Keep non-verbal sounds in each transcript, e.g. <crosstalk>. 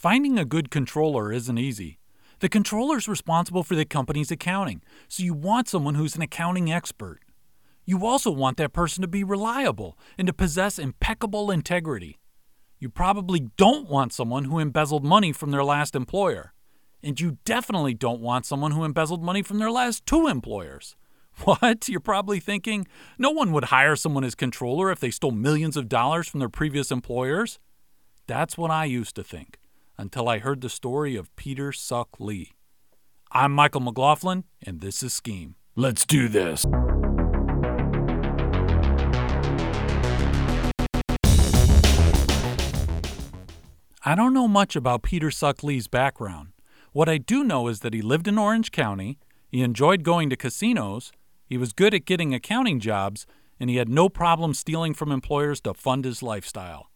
Finding a good controller isn't easy. The controller's responsible for the company's accounting, so you want someone who's an accounting expert. You also want that person to be reliable and to possess impeccable integrity. You probably don't want someone who embezzled money from their last employer. And you definitely don't want someone who embezzled money from their last two employers. <laughs> What? You're probably thinking, no one would hire someone as controller if they stole millions of dollars from their previous employers? That's what I used to think until I heard the story of Peter Suk Lee. I'm Michael McLaughlin, and this is Scheme. Let's do this. I don't know much about Peter Suk Lee's background. What I do know is that he lived in Orange County, he enjoyed going to casinos, he was good at getting accounting jobs, and he had no problem stealing from employers to fund his lifestyle.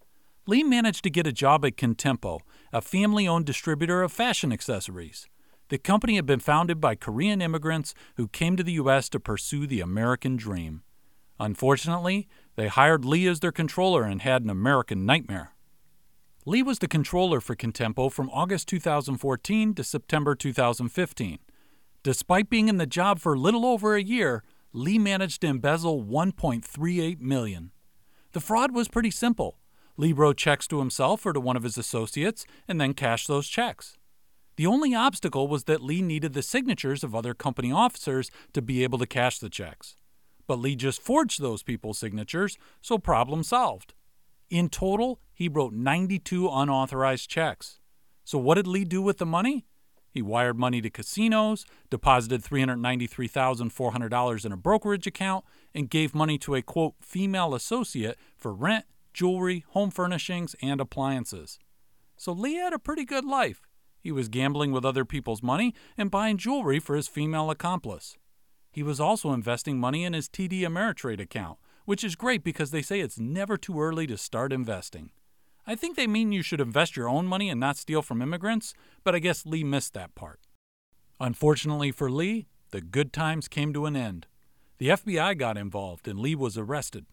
Lee managed to get a job at Contempo, a family owned distributor of fashion accessories. The company had been founded by Korean immigrants who came to the U.S. to pursue the American dream. Unfortunately, they hired Lee as their controller and had an American nightmare. Lee was the controller for Contempo from August 2014 to September 2015. Despite being in the job for little over a year, Lee managed to embezzle 1.38 million. The fraud was pretty simple. Lee wrote checks to himself or to one of his associates and then cashed those checks. The only obstacle was that Lee needed the signatures of other company officers to be able to cash the checks. But Lee just forged those people's signatures, so problem solved. In total, he wrote 92 unauthorized checks. So, what did Lee do with the money? He wired money to casinos, deposited $393,400 in a brokerage account, and gave money to a quote, female associate for rent, jewelry, home furnishings, and appliances. So Lee had a pretty good life. He was gambling with other people's money and buying jewelry for his female accomplice. He was also investing money in his TD Ameritrade account, which is great because they say it's never too early to start investing. I think they mean you should invest your own money and not steal from immigrants, but I guess Lee missed that part. Unfortunately for Lee, the good times came to an end. The FBI got involved and Lee was arrested.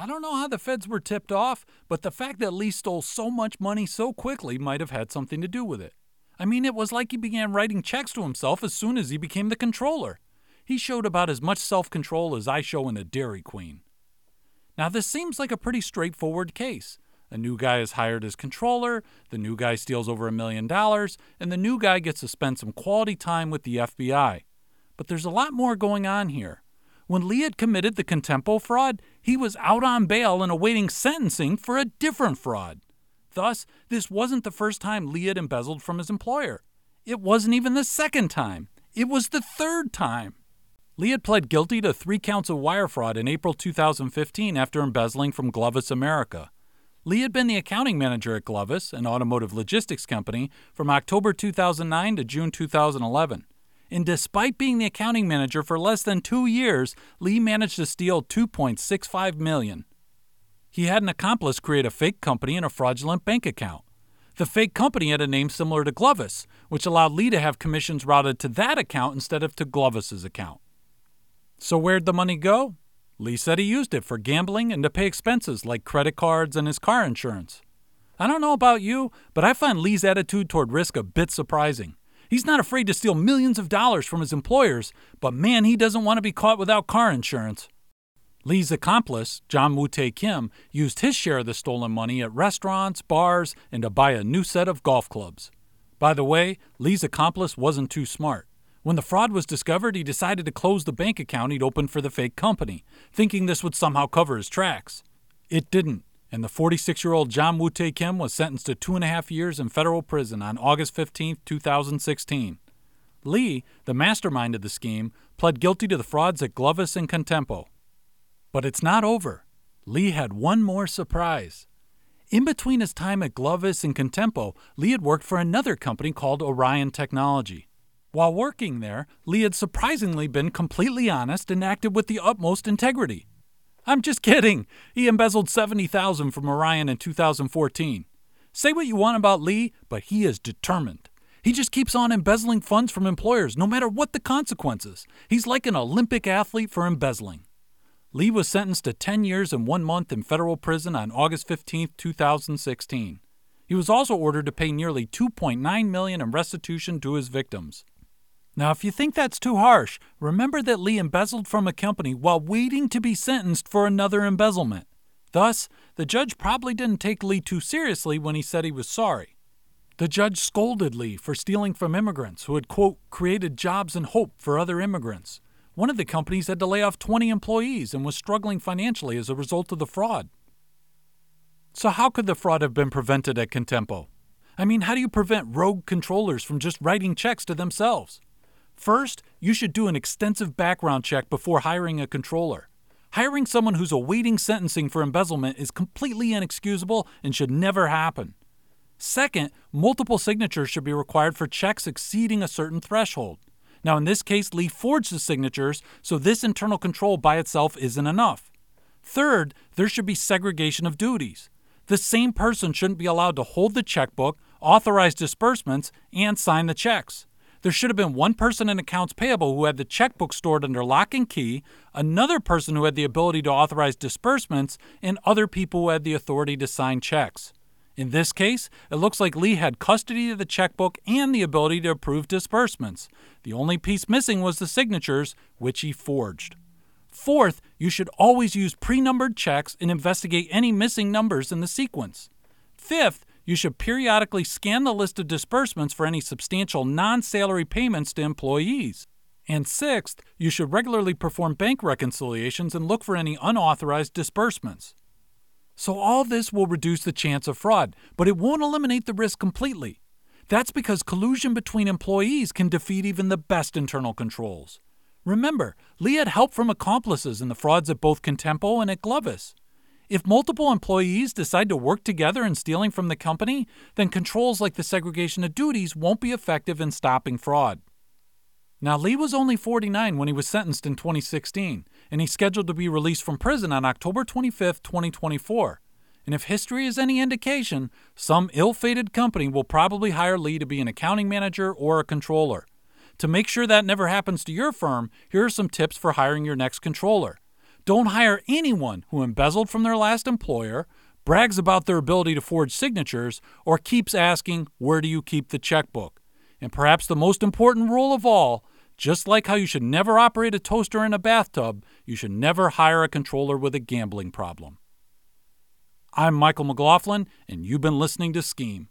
I don't know how the feds were tipped off, but the fact that Lee stole so much money so quickly might have had something to do with it. I mean, it was like he began writing checks to himself as soon as he became the controller. He showed about as much self control as I show in a Dairy Queen. Now, this seems like a pretty straightforward case. A new guy is hired as controller, the new guy steals over a million dollars, and the new guy gets to spend some quality time with the FBI. But there's a lot more going on here. When Lee had committed the Contempo fraud, he was out on bail and awaiting sentencing for a different fraud. Thus, this wasn't the first time Lee had embezzled from his employer. It wasn't even the second time. It was the third time. Lee had pled guilty to three counts of wire fraud in April 2015 after embezzling from Glovis America. Lee had been the accounting manager at Glovis, an automotive logistics company, from October 2009 to June 2011. And despite being the accounting manager for less than two years, Lee managed to steal 2.65 million. He had an accomplice create a fake company and a fraudulent bank account. The fake company had a name similar to Glovis, which allowed Lee to have commissions routed to that account instead of to Glovis's account. So, where'd the money go? Lee said he used it for gambling and to pay expenses like credit cards and his car insurance. I don't know about you, but I find Lee's attitude toward risk a bit surprising. He's not afraid to steal millions of dollars from his employers, but man, he doesn't want to be caught without car insurance. Lee's accomplice, John Tae Kim, used his share of the stolen money at restaurants, bars, and to buy a new set of golf clubs. By the way, Lee's accomplice wasn't too smart. When the fraud was discovered, he decided to close the bank account he'd opened for the fake company, thinking this would somehow cover his tracks. It didn't, and the 46 year old John Woo Tae Kim was sentenced to two and a half years in federal prison on August 15, 2016. Lee, the mastermind of the scheme, pled guilty to the frauds at Glovis and Contempo. But it's not over. Lee had one more surprise. In between his time at Glovis and Contempo, Lee had worked for another company called Orion Technology. While working there, Lee had surprisingly been completely honest and acted with the utmost integrity. I'm just kidding. He embezzled 70,000 from Orion in 2014. Say what you want about Lee, but he is determined. He just keeps on embezzling funds from employers no matter what the consequences. He's like an Olympic athlete for embezzling. Lee was sentenced to 10 years and 1 month in federal prison on August 15, 2016. He was also ordered to pay nearly 2.9 million in restitution to his victims. Now, if you think that's too harsh, remember that Lee embezzled from a company while waiting to be sentenced for another embezzlement. Thus, the judge probably didn't take Lee too seriously when he said he was sorry. The judge scolded Lee for stealing from immigrants who had, quote, created jobs and hope for other immigrants. One of the companies had to lay off 20 employees and was struggling financially as a result of the fraud. So, how could the fraud have been prevented at Contempo? I mean, how do you prevent rogue controllers from just writing checks to themselves? First, you should do an extensive background check before hiring a controller. Hiring someone who's awaiting sentencing for embezzlement is completely inexcusable and should never happen. Second, multiple signatures should be required for checks exceeding a certain threshold. Now, in this case, Lee forged the signatures, so this internal control by itself isn't enough. Third, there should be segregation of duties. The same person shouldn't be allowed to hold the checkbook, authorize disbursements, and sign the checks. There should have been one person in accounts payable who had the checkbook stored under lock and key, another person who had the ability to authorize disbursements, and other people who had the authority to sign checks. In this case, it looks like Lee had custody of the checkbook and the ability to approve disbursements. The only piece missing was the signatures, which he forged. Fourth, you should always use pre numbered checks and investigate any missing numbers in the sequence. Fifth, you should periodically scan the list of disbursements for any substantial non salary payments to employees. And sixth, you should regularly perform bank reconciliations and look for any unauthorized disbursements. So, all this will reduce the chance of fraud, but it won't eliminate the risk completely. That's because collusion between employees can defeat even the best internal controls. Remember, Lee had help from accomplices in the frauds at both Contempo and at Glovis. If multiple employees decide to work together in stealing from the company, then controls like the segregation of duties won't be effective in stopping fraud. Now, Lee was only 49 when he was sentenced in 2016, and he's scheduled to be released from prison on October 25, 2024. And if history is any indication, some ill fated company will probably hire Lee to be an accounting manager or a controller. To make sure that never happens to your firm, here are some tips for hiring your next controller. Don't hire anyone who embezzled from their last employer, brags about their ability to forge signatures, or keeps asking, Where do you keep the checkbook? And perhaps the most important rule of all just like how you should never operate a toaster in a bathtub, you should never hire a controller with a gambling problem. I'm Michael McLaughlin, and you've been listening to Scheme.